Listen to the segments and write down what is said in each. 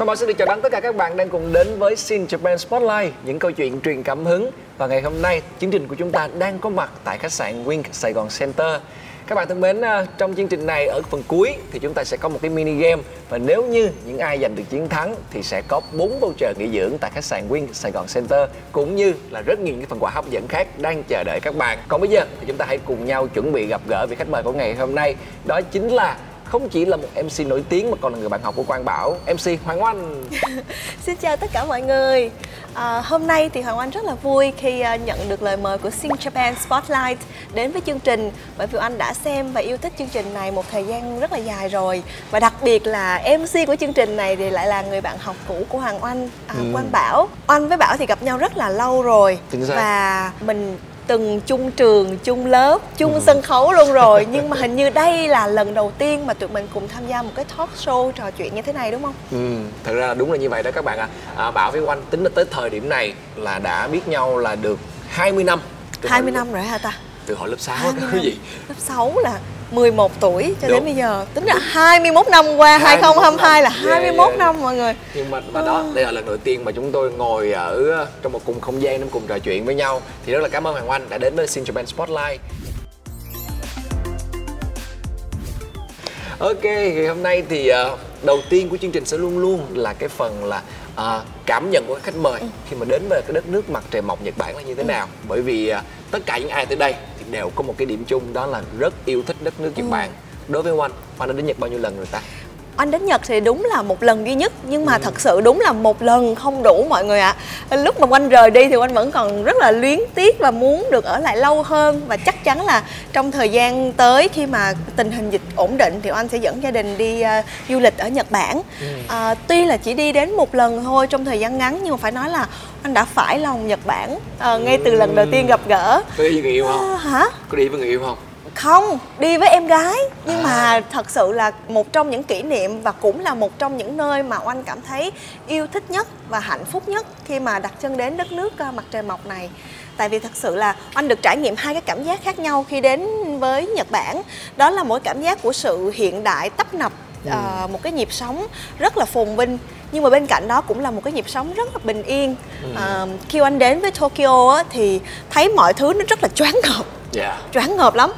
Quang Bảo xin được chào đón tất cả các bạn đang cùng đến với Sin Japan Spotlight, những câu chuyện truyền cảm hứng. Và ngày hôm nay, chương trình của chúng ta đang có mặt tại khách sạn Wink Sài Gòn Center. Các bạn thân mến, à, trong chương trình này ở phần cuối thì chúng ta sẽ có một cái mini game và nếu như những ai giành được chiến thắng thì sẽ có 4 voucher nghỉ dưỡng tại khách sạn Wink Sài Gòn Center cũng như là rất nhiều những phần quà hấp dẫn khác đang chờ đợi các bạn. Còn bây giờ thì chúng ta hãy cùng nhau chuẩn bị gặp gỡ vị khách mời của ngày hôm nay. Đó chính là không chỉ là một MC nổi tiếng mà còn là người bạn học của Quang Bảo, MC Hoàng Oanh. Xin chào tất cả mọi người. À, hôm nay thì Hoàng Anh rất là vui khi uh, nhận được lời mời của Sing Japan Spotlight đến với chương trình bởi vì anh đã xem và yêu thích chương trình này một thời gian rất là dài rồi và đặc biệt là MC của chương trình này thì lại là người bạn học cũ của Hoàng Anh, à, ừ. Quang Bảo. Anh với Bảo thì gặp nhau rất là lâu rồi và mình từng chung trường chung lớp chung ừ. sân khấu luôn rồi. Nhưng mà hình như đây là lần đầu tiên mà tụi mình cùng tham gia một cái talk show trò chuyện như thế này đúng không? Ừ thật ra là đúng là như vậy đó các bạn ạ. À. à, bảo với oanh tính tới thời điểm này là đã biết nhau là được 20 năm. 20 năm rồi hả ta? Từ hồi lớp 6 cái gì? lớp 6 là 11 tuổi cho Đúng. đến bây giờ tính là 21 năm qua 2022 năm. là 21 yeah, yeah. năm mọi người nhưng mà và đó đây là lần đầu tiên mà chúng tôi ngồi ở trong một cùng không gian để cùng trò chuyện với nhau thì rất là cảm ơn Hoàng Anh đã đến với Sin Japan Spotlight Ok, thì hôm nay thì uh, đầu tiên của chương trình sẽ luôn luôn là cái phần là uh, cảm nhận của các khách mời ừ. khi mà đến với cái đất nước mặt trời mọc Nhật Bản là như thế ừ. nào. Bởi vì uh, tất cả những ai tới đây đều có một cái điểm chung đó là rất yêu thích đất nước Nhật ừ. Bản. Đối với Oanh, Oanh đã đến Nhật bao nhiêu lần rồi ta? Anh đến Nhật thì đúng là một lần duy nhất nhưng mà ừ. thật sự đúng là một lần không đủ mọi người ạ. À. lúc mà anh rời đi thì anh vẫn còn rất là luyến tiếc và muốn được ở lại lâu hơn. Và chắc chắn là trong thời gian tới khi mà tình hình dịch ổn định thì anh sẽ dẫn gia đình đi uh, du lịch ở Nhật Bản. Ừ. uh, tuy là chỉ đi đến một lần thôi trong thời gian ngắn nhưng mà phải nói là anh đã phải lòng Nhật Bản uh, ngay từ lần đầu tiên gặp gỡ. Có đi với người yêu không? uh, hả? Có đi với người yêu không không đi với em gái nhưng à. mà thật sự là một trong những kỷ niệm và cũng là một trong những nơi mà oanh cảm thấy yêu thích nhất và hạnh phúc nhất khi mà đặt chân đến đất nước mặt trời mọc này tại vì thật sự là anh được trải nghiệm hai cái cảm giác khác nhau khi đến với nhật bản đó là mỗi cảm giác của sự hiện đại tấp nập ừ. uh, một cái nhịp sống rất là phồn vinh nhưng mà bên cạnh đó cũng là một cái nhịp sống rất là bình yên ừ. uh, khi anh đến với Tokyo á, thì thấy mọi thứ nó rất là choáng ngợp yeah. choáng ngợp lắm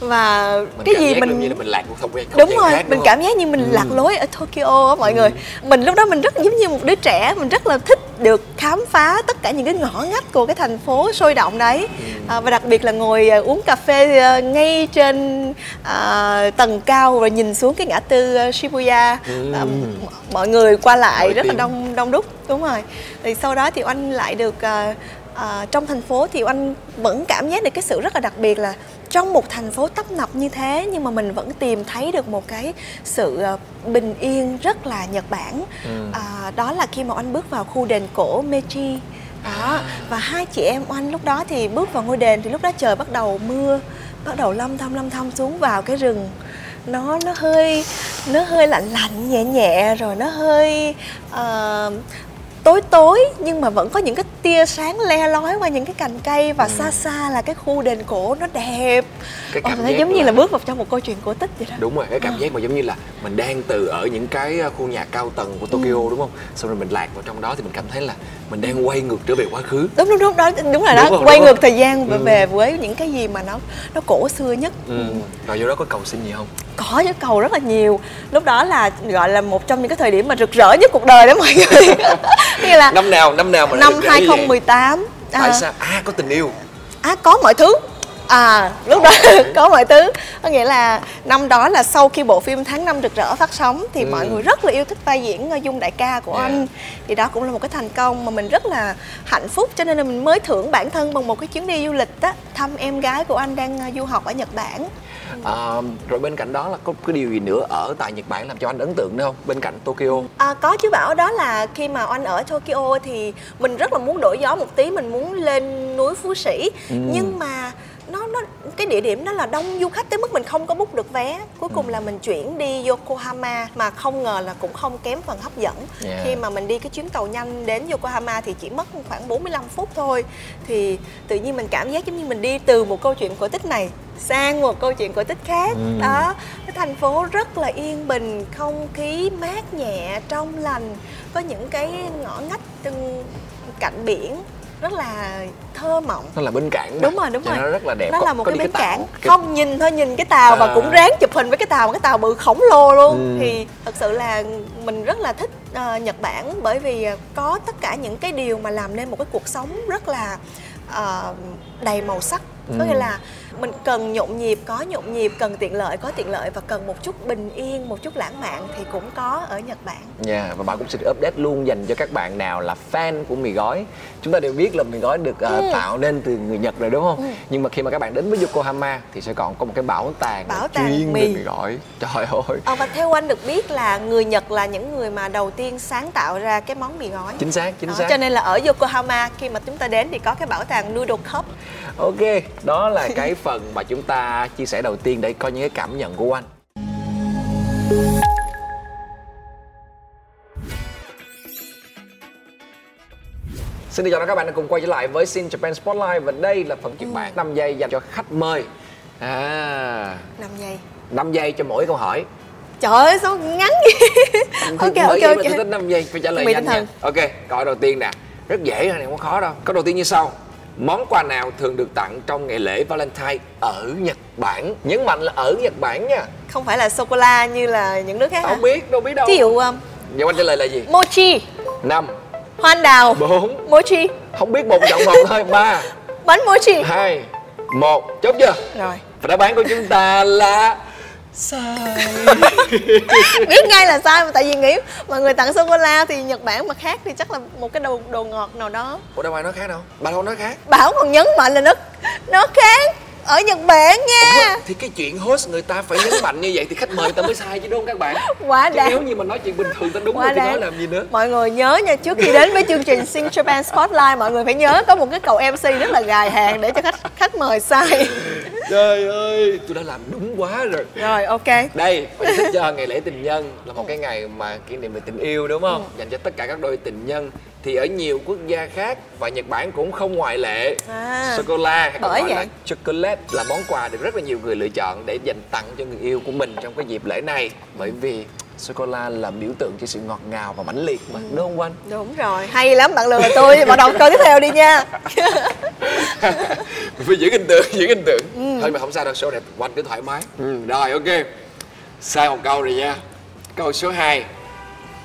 và mình cái gì mình như là mình lạc một không, không đúng rồi khác, mình cảm giác như mình ừ. lạc lối ở Tokyo á mọi ừ. người mình lúc đó mình rất giống như một đứa trẻ mình rất là thích được khám phá tất cả những cái ngõ ngách của cái thành phố sôi động đấy ừ. à, và đặc biệt là ngồi à, uống cà phê à, ngay trên à, tầng cao rồi nhìn xuống cái ngã tư à, Shibuya ừ. à, mọi người qua lại Nổi rất tiếng. là đông đông đúc đúng rồi thì sau đó thì anh lại được à, à, trong thành phố thì anh vẫn cảm giác được cái sự rất là đặc biệt là trong một thành phố tấp nập như thế nhưng mà mình vẫn tìm thấy được một cái sự ờ, bình yên rất là Nhật Bản ừ. à, đó là khi mà anh bước vào khu đền cổ Meiji đó à. và hai chị em anh lúc đó thì bước vào ngôi đền thì lúc đó trời bắt đầu mưa bắt đầu lâm thâm lâm thâm xuống vào cái rừng nó nó hơi nó hơi lạnh lạnh nhẹ nhẹ rồi nó hơi uh, tối tối nhưng mà vẫn có những cái tia sáng le lói qua những cái cành cây và ừ. xa xa là cái khu đền cổ nó đẹp cái cảm Ồ, giác giống là... như là bước vào trong một câu chuyện cổ tích vậy đó đúng rồi cái cảm à. giác mà giống như là mình đang từ ở những cái à, khu nhà cao tầng của Tokyo ừ. đúng không xong rồi mình lạc vào trong đó thì mình cảm thấy là mình đang quay ngược trở về quá khứ. Đúng đúng đúng đó đúng là đó. Đúng quay đúng ngược thời gian và ừ. về với những cái gì mà nó nó cổ xưa nhất. Ừ. ừ. rồi vô đó có cầu xin gì không? Có chứ cầu rất là nhiều. Lúc đó là gọi là một trong những cái thời điểm mà rực rỡ nhất cuộc đời đó mọi người. Như là năm nào năm nào mà năm 2018 tại à. sao? À có tình yêu. À có mọi thứ à lúc đó có mọi thứ. Có nghĩa là năm đó là sau khi bộ phim tháng năm rực rỡ phát sóng thì ừ. mọi người rất là yêu thích vai diễn ờ, dung đại ca của yeah. anh. Thì đó cũng là một cái thành công mà mình rất là hạnh phúc cho nên là mình mới thưởng bản thân bằng một cái chuyến đi du lịch á thăm em gái của anh đang ờ, du học ở nhật bản. À, rồi bên cạnh đó là có cái điều gì nữa ở tại nhật bản làm cho anh ấn tượng nữa không? Bên cạnh tokyo. À, có chứ bảo đó là khi mà anh ở tokyo thì mình rất là muốn đổi gió một tí mình muốn lên núi phú sĩ. Ừ. nhưng mà nó nó cái địa điểm đó là đông du khách tới mức mình không có book được vé cuối cùng ừ. là mình chuyển đi Yokohama mà không ngờ là cũng không kém phần hấp dẫn yeah. khi mà mình đi cái chuyến tàu nhanh đến Yokohama thì chỉ mất khoảng 45 phút thôi thì tự nhiên mình cảm giác giống như mình đi từ một câu chuyện cổ tích này sang một câu chuyện cổ tích khác ừ. đó cái thành phố rất là yên bình không khí mát nhẹ trong lành có những cái ngõ ngách trên cạnh biển rất là thơ mộng nó là bến cảng mà. đúng rồi đúng Cho rồi nó rất là đẹp nó Có- là một có cái bến tàu, cảng cái- không nhìn thôi nhìn cái tàu và À. cũng ráng chụp hình với cái tàu cái tàu bự khổng lồ luôn Ừ. thì thật sự là mình rất là thích ờ, Nhật Bản bởi vì ờ, có tất cả những cái điều mà làm nên một cái cuộc sống rất là ờ, đầy màu sắc có Ừ. nghĩa là mình cần nhộn nhịp có nhộn nhịp cần tiện lợi có tiện lợi và cần một chút bình yên một chút lãng mạn thì cũng có ở Nhật Bản. Dạ, và bạn cũng xin update luôn dành cho các bạn nào là fan của mì gói. Chúng ta đều biết là mì gói được ờ, Ừ. tạo nên từ người Nhật rồi đúng không? Nhưng mà khi mà các bạn đến với Yokohama thì sẽ còn có một cái bảo tàng Bảo tàng chuyên mì. về mì gói. Trời ơi, Ờ, và theo anh được biết là người Nhật là những người mà đầu tiên sáng tạo ra cái món mì gói. Chính xác, chính Đó, xác. cho nên là ở Yokohama khi mà chúng ta đến thì có cái bảo tàng Noodle Cup. Ok, đó là cái phần mà chúng ta chia sẻ đầu tiên để coi những cái cảm nhận của anh Xin được chào đón các bạn đã cùng quay trở lại với Sin Japan Spotlight Và đây là phần Nhật Bản 5 giây dành cho khách mời. À, 5 giây. 5 giây cho mỗi câu hỏi. Trời ơi sao ngắn vậy? Ok Bởi ok mà tôi ok thích 5 giây, phải trả lời nhanh nha. Ok, câu đầu tiên nè. Rất dễ này không có khó đâu. Câu đầu tiên như sau Món quà nào thường được tặng trong ngày lễ Valentine ở Nhật Bản? Nhấn mạnh là ở Nhật Bản nha. Không phải là sô-cô-la như là những nước khác hả? Không biết, đâu biết đâu. Ví dụ um, Vậy anh trả lời là gì? mochi, năm. Hoa anh đào, bốn. Mochi, Không biết một chọn một thôi. Ba. Bánh mochi. Hai. Một. Chốt chưa? Rồi. Và đáp án của chúng ta là Sai. Biết ngay là sai mà tại vì nghĩ mà người tặng sô-cô-la thì Nhật Bản mà khác thì chắc là một cái đồ đồ ngọt nào đó. Ủa đâu ai nói khác đâu. Bà đâu nói khác. Bảo còn nhấn mạnh là nó nó khác ở Nhật Bản nha Ủa, Thì cái chuyện host người ta phải nhấn mạnh như vậy Thì khách mời người ta mới sai chứ đúng không các bạn Quá Chứ đáng. nếu như mà nói chuyện bình thường ta đúng Quá rồi thì nói đáng. làm gì nữa Mọi người nhớ nha, trước khi đến với chương trình Sing Japan Spotlight Mọi người phải nhớ có một cái cậu MC rất là gài hàng để cho khách khách mời sai Trời ơi, tôi đã làm đúng quá rồi Rồi ok Đây, phải thích cho ngày lễ tình nhân là một cái ngày mà kỷ niệm về tình yêu đúng không? Dành cho tất cả các đôi tình nhân Thì ở nhiều quốc gia khác và Nhật Bản cũng không ngoại lệ À. Sô-cô-la hay còn gọi là vậy. chocolate là món quà được rất là nhiều người lựa chọn để dành tặng cho người yêu của mình trong cái dịp lễ này. Bởi vì sô-cô-la là biểu tượng cho sự ngọt ngào và mãnh liệt mà, đúng không anh? Đúng rồi, hay lắm bạn lừa tôi Bắt đầu câu tiếp theo đi nha. Phải giữ hình tượng, giữ hình tượng. Thôi mà không sao đâu, show này quanh cứ thoải mái. Rồi, ok. Sai một câu rồi nha. Câu số 2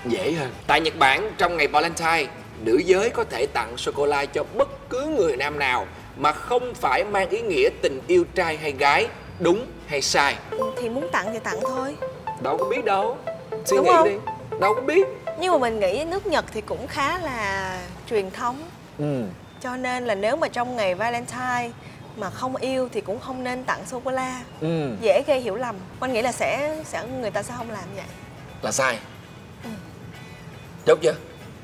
Dễ hơn. Tại Nhật Bản, trong ngày Valentine Nữ giới có thể tặng sô-cô-la cho bất cứ người nam nào Mà không phải mang ý nghĩa tình yêu trai hay gái Đúng hay sai? Thì muốn tặng thì tặng thôi. Đâu có biết đâu. Suy Đúng nghĩ không? đi. Đâu có biết. Nhưng mà mình nghĩ nước Nhật thì cũng khá là truyền thống. Ừ. Cho nên là nếu mà trong ngày Valentine mà không yêu thì cũng không nên tặng sô-cô-la Ừ. Dễ gây hiểu lầm. Anh nghĩ là sẽ sẽ người ta sẽ không làm vậy. Là sai. Chốt chưa?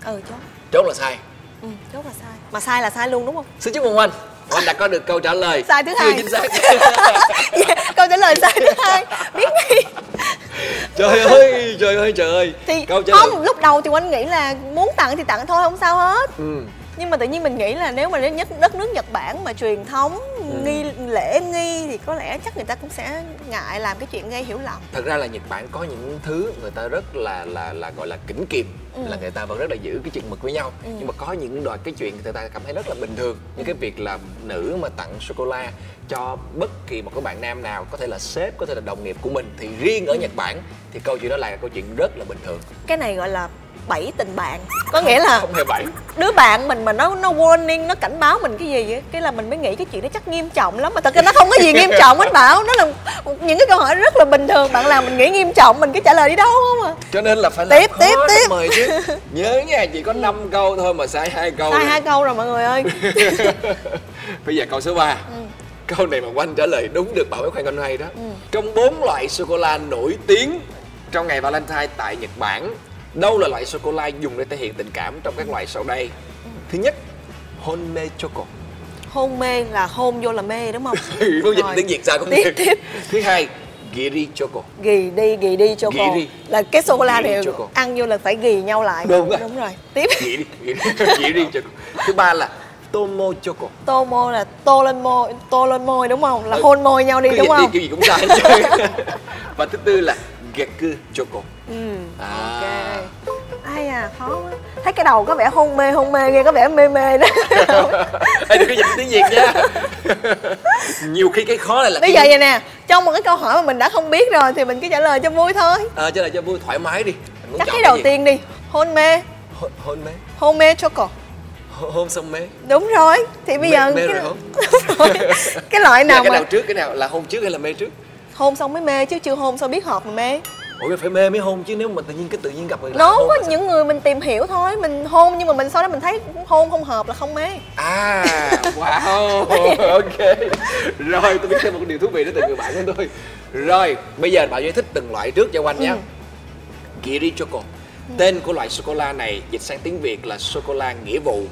Ừ chốt. Chốt là sai. Ừ chốt là sai. Mà sai là sai luôn đúng không? Xin chúc mừng anh Anh đã có được câu trả lời. Sai thứ hai. chính xác. Dạ, Câu trả lời sai thứ hai. Biết ngay. Trời ơi trời ơi trời ơi. Thì câu trả lời. không, lúc đầu thì anh nghĩ là muốn tặng thì tặng thôi không sao hết. Ừ. nhưng mà tự nhiên mình nghĩ là nếu mà đến nhất đất nước Nhật Bản mà truyền thống nghi lễ nghi thì có lẽ chắc người ta cũng sẽ ngại làm cái chuyện gây hiểu lầm. Thật ra là nhật bản có những thứ người ta rất là là là gọi là kỉnh kiệm Ừ. là người ta vẫn rất là giữ cái chừng mực với nhau. Nhưng mà có những đoạn cái chuyện người ta cảm thấy rất là bình thường. Như cái việc là nữ mà tặng sô cô la cho bất kỳ một cái bạn nam nào có thể là sếp có thể là đồng nghiệp của mình thì riêng ở nhật bản thì câu chuyện đó là câu chuyện rất là bình thường. Cái này gọi là bẫy tình bạn. Có nghĩa là không hề bậy đứa bạn mình mà nó nó warning nó cảnh báo mình cái gì ấy, cái là mình mới nghĩ cái chuyện đó chắc nghiêm trọng lắm. Mà thật ra nó không có gì nghiêm trọng hết bảo. Nó là những cái câu hỏi rất là bình thường. Bạn làm mình nghĩ nghiêm trọng mình cứ trả lời đi đâu không à? Cho nên là phải làm Tiếp, tiếp, tiếp. mời chứ. Nhớ nha chỉ có 5 câu thôi mà sai hai câu sai hai câu rồi mọi người ơi. Bây giờ câu số 3 Câu này mà Quanh trả lời đúng được bảo với khoan con hay đó. Trong bốn loại sô-cô-la nổi tiếng trong ngày Valentine tại Nhật Bản Đâu là loại sô-cô-la dùng để thể hiện tình cảm trong các loại sau đây? Thứ nhất, Honme Choco. Hôn mê là hôn vô là mê đúng không? Muốn dịch Rồi. tiếng Việt sao cũng tiếp tiếp. Thứ hai, Giri Choco. Ghi đi ghi đi choco. Ghi đi. là cái sô cô la này choco. ăn vô là phải ghi nhau lại. Đúng rồi. đúng rồi. Tiếp. Giri, Giri Choco. Thứ ba là Tomo Choco. Môi là tô lên môi tô lên môi đúng không? Là Ừ. hôn môi nhau đi Cứ đúng dịch không? kiểu gì cũng sai. Và thứ tư là Geku Choco ừ À. ok. Ai à khó quá. Thấy cái đầu có vẻ hôn mê hôn mê nghe có vẻ mê mê đó. Ê, đừng có dịch tiếng việt nha. Nhiều khi cái khó này là bây giờ vậy nè trong một cái câu hỏi mà mình đã không biết rồi thì mình cứ trả lời cho vui thôi. Ờ cho là cho vui thoải mái đi. Mình muốn chắc chọn cái đầu gì? tiên đi hôn mê. Hôn, hôn mê? Hôn mê choco hôn, hôn xong mê. Đúng rồi thì bây Mê- giờ mê cái, rồi cái loại là nào cái mà nào trước cái nào là hôn trước hay là mê trước hôn xong mới mê chứ chưa hôn sao biết hợp mà mê. Ủa phải mê mới hôn chứ nếu mà tự nhiên cái tự nhiên gặp người nó có những người mình tìm hiểu thôi mình hôn nhưng mà mình sau đó mình thấy hôn không hợp là không mê. À wow ok. Rồi tôi biết thêm một điều thú vị đến từ người bạn của tôi. Rồi bây giờ bạn giải thích từng loại trước cho anh nhé Ừ. Kiri Choco. Tên của loại sô cô la này dịch sang tiếng Việt là sô cô la nghĩa vụ.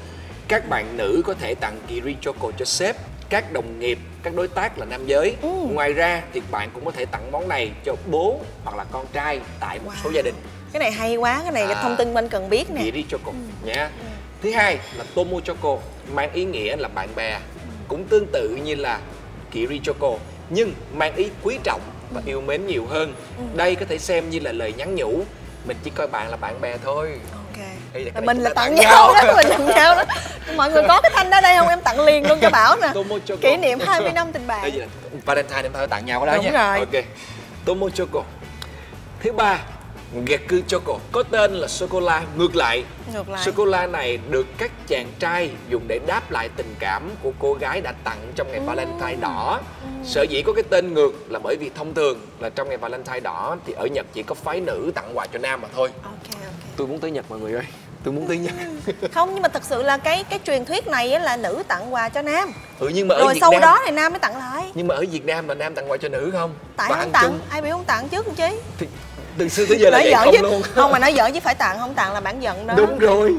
Các bạn nữ có thể tặng Kiri Choco cho sếp các đồng nghiệp các đối tác là nam giới Ừ. ngoài ra thì bạn cũng có thể tặng món này cho bố hoặc là con trai tại một số gia đình cái này hay quá cái này À. thông tin mình cần biết nè Kiri Choco nhé. Thứ hai là Tomo Choco mang ý nghĩa là bạn bè, cũng tương tự như là Kiri Choco nhưng mang ý quý trọng và yêu mến nhiều hơn. Đây có thể xem như là lời nhắn nhủ. Mình chỉ coi bạn là bạn bè thôi. ok là mình là tặng nhau nhau. đó mình tặng nhau đó mọi người có cái thanh đó đây không em tặng liền luôn cho bảo nè kỷ niệm 20 năm tình bạn Valentine em phải tặng nhau cái đó Đúng nha. rồi. Ok. Tomo Choco. Thứ ba, Geku Choco có tên là sô cô la ngược lại. ngược lại Sô cô la này được các chàng trai dùng để đáp lại tình cảm của cô gái đã tặng trong ngày Valentine đỏ. Sở dĩ có cái tên ngược là bởi vì thông thường là trong ngày Valentine đỏ thì ở Nhật chỉ có phái nữ tặng quà cho nam mà thôi. ok ok Tôi muốn tới Nhật mọi người ơi. Tôi muốn tới Nhật. không nhưng mà thật sự là cái cái truyền thuyết này á là nữ tặng quà cho nam. Ừ nhưng mà ở rồi Việt sau Nam đó thì nam mới tặng lại. Nhưng mà ở Việt Nam là nam tặng quà cho nữ không? tại Và không tặng chung. ai biểu không tặng trước không chứ Thì từ xưa tới giờ là vậy không chứ. luôn. không mà nói giỡn chứ phải tặng không tặng là bản giận đó. Đúng rồi.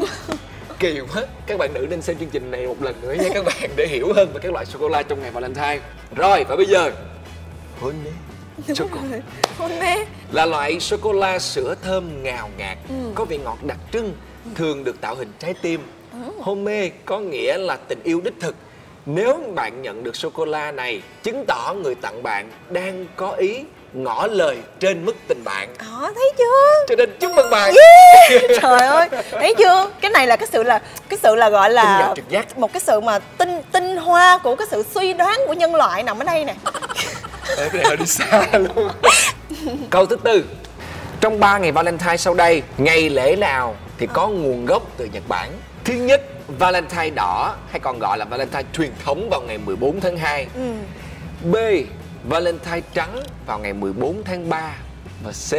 Kỳ quá. Các bạn nữ nên xem chương trình này một lần nữa nha các bạn Để hiểu hơn về các loại sô-cô-la trong ngày Valentine. Rồi và bây giờ Hôn mê. Choco hôn mê. Là loại sô-cô-la sữa thơm ngào ngạt Ừ. Có vị ngọt đặc trưng Thường được tạo hình trái tim. Hôn mê có nghĩa là tình yêu đích thực. Nếu bạn nhận được sô-cô-la này Chứng tỏ người tặng bạn đang có ý ngỏ lời trên mức tình bạn. Đó thấy chưa? Cho nên chúc mừng bạn. Trời ơi thấy chưa? Cái này là cái sự là cái sự là gọi là trực giác. một cái sự mà tinh tinh hoa của cái sự suy đoán của nhân loại nằm ở đây nè. Ê, cái này hơi đi xa luôn. Câu thứ tư. Trong 3 ngày Valentine sau đây Ngày lễ nào thì có nguồn gốc từ Nhật Bản. Thứ nhất Valentine đỏ hay còn gọi là Valentine truyền thống vào ngày 14 tháng 2 ừ. B. Valentine trắng vào ngày 14 tháng 3 Và C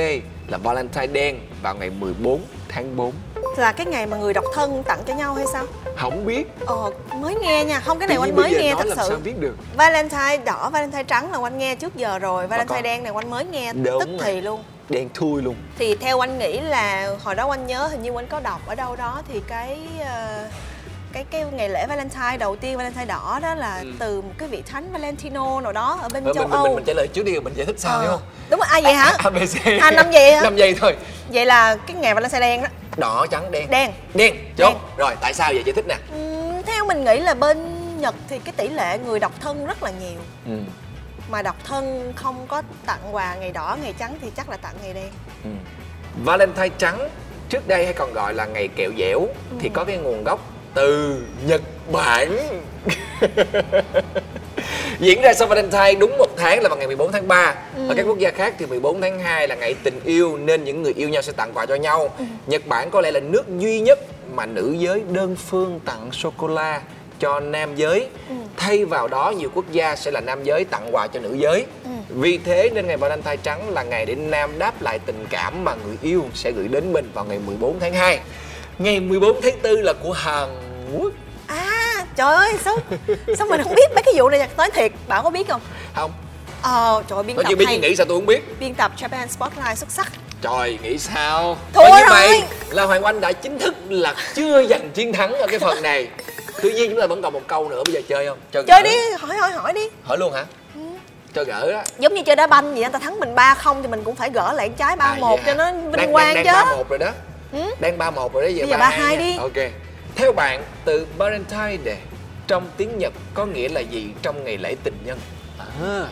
là Valentine đen vào ngày 14 tháng 4 là cái ngày mà người độc thân tặng cho nhau hay sao? Không biết. Ờ mới nghe nha. Không cái này oanh mới nghe thật sự. sao biết được? Valentine đỏ, Valentine trắng là oanh nghe trước giờ rồi. Valentine đen này oanh mới nghe Đúng tức rồi. thì luôn Đen thui luôn Thì theo anh nghĩ là hồi đó anh nhớ hình như anh có đọc ở đâu đó thì cái ờ, cái cái ngày lễ Valentine đầu tiên Valentine đỏ đó là Ừ. từ một cái vị thánh Valentino nào đó ở bên Rồi châu mình, mình, Âu. mình, mình trả lời trước đi rồi mình giải thích sau Ờ. hiểu không? Đúng rồi, à vậy hả? ABC À, năm giây hả? năm giây thôi Vậy là cái ngày Valentine đen đó. Đỏ trắng đen Đen. Đen chốt. Rồi tại sao vậy giải thích nè Ừm, theo mình nghĩ là bên Nhật thì cái tỷ lệ người độc thân rất là nhiều. ừ. Mà độc thân không có tặng quà ngày đỏ, ngày trắng thì chắc là tặng ngày đen. Ừ. Valentine trắng trước đây hay còn gọi là ngày kẹo dẻo thì có cái nguồn gốc từ Nhật Bản. Diễn ra sau Valentine đúng một tháng là vào ngày 14 tháng 3 Ở các quốc gia khác thì 14 tháng 2 là ngày tình yêu Nên những người yêu nhau sẽ tặng quà cho nhau. Nhật Bản có lẽ là nước duy nhất mà nữ giới đơn phương tặng sô-cô-la cho nam giới Thay vào đó nhiều quốc gia sẽ là nam giới tặng quà cho nữ giới. Vì thế nên ngày Valentine trắng là ngày để nam đáp lại tình cảm mà người yêu sẽ gửi đến mình vào ngày 14 tháng 2 Ngày 14 tháng 4 là của Hàn Quốc. À, trời ơi, sao sao mình không biết mấy cái vụ này nói thiệt, bạn có biết không? Không, Ờ, trời ơi, biên tôi tập chưa biết hay. nghĩ sao tôi không biết. Biên tập Japan Spotlight xuất sắc. Trời nghĩ sao? Và như rồi. vậy là Hoàng Oanh đã chính thức là chưa giành chiến thắng ở cái phần này Tuy nhiên chúng ta vẫn còn một câu nữa bây giờ chơi không? Cho Chơi gỡ. đi, hỏi hỏi hỏi đi. Hỏi luôn hả? Cho gỡ á Giống như chơi đá banh vậy, người ta thắng mình 3-0 thì mình cũng phải gỡ lại trái 3-1 À, vậy cho hả? nó Đang- vinh quang đang, chứ. Đang 3-1 rồi đó Ừ. Đang 3-1 rồi đó giờ, Bây giờ 3-2 3-2 nha. đi. Ok Theo bạn từ Valentine Day trong tiếng Nhật có nghĩa là gì trong ngày lễ tình nhân? À,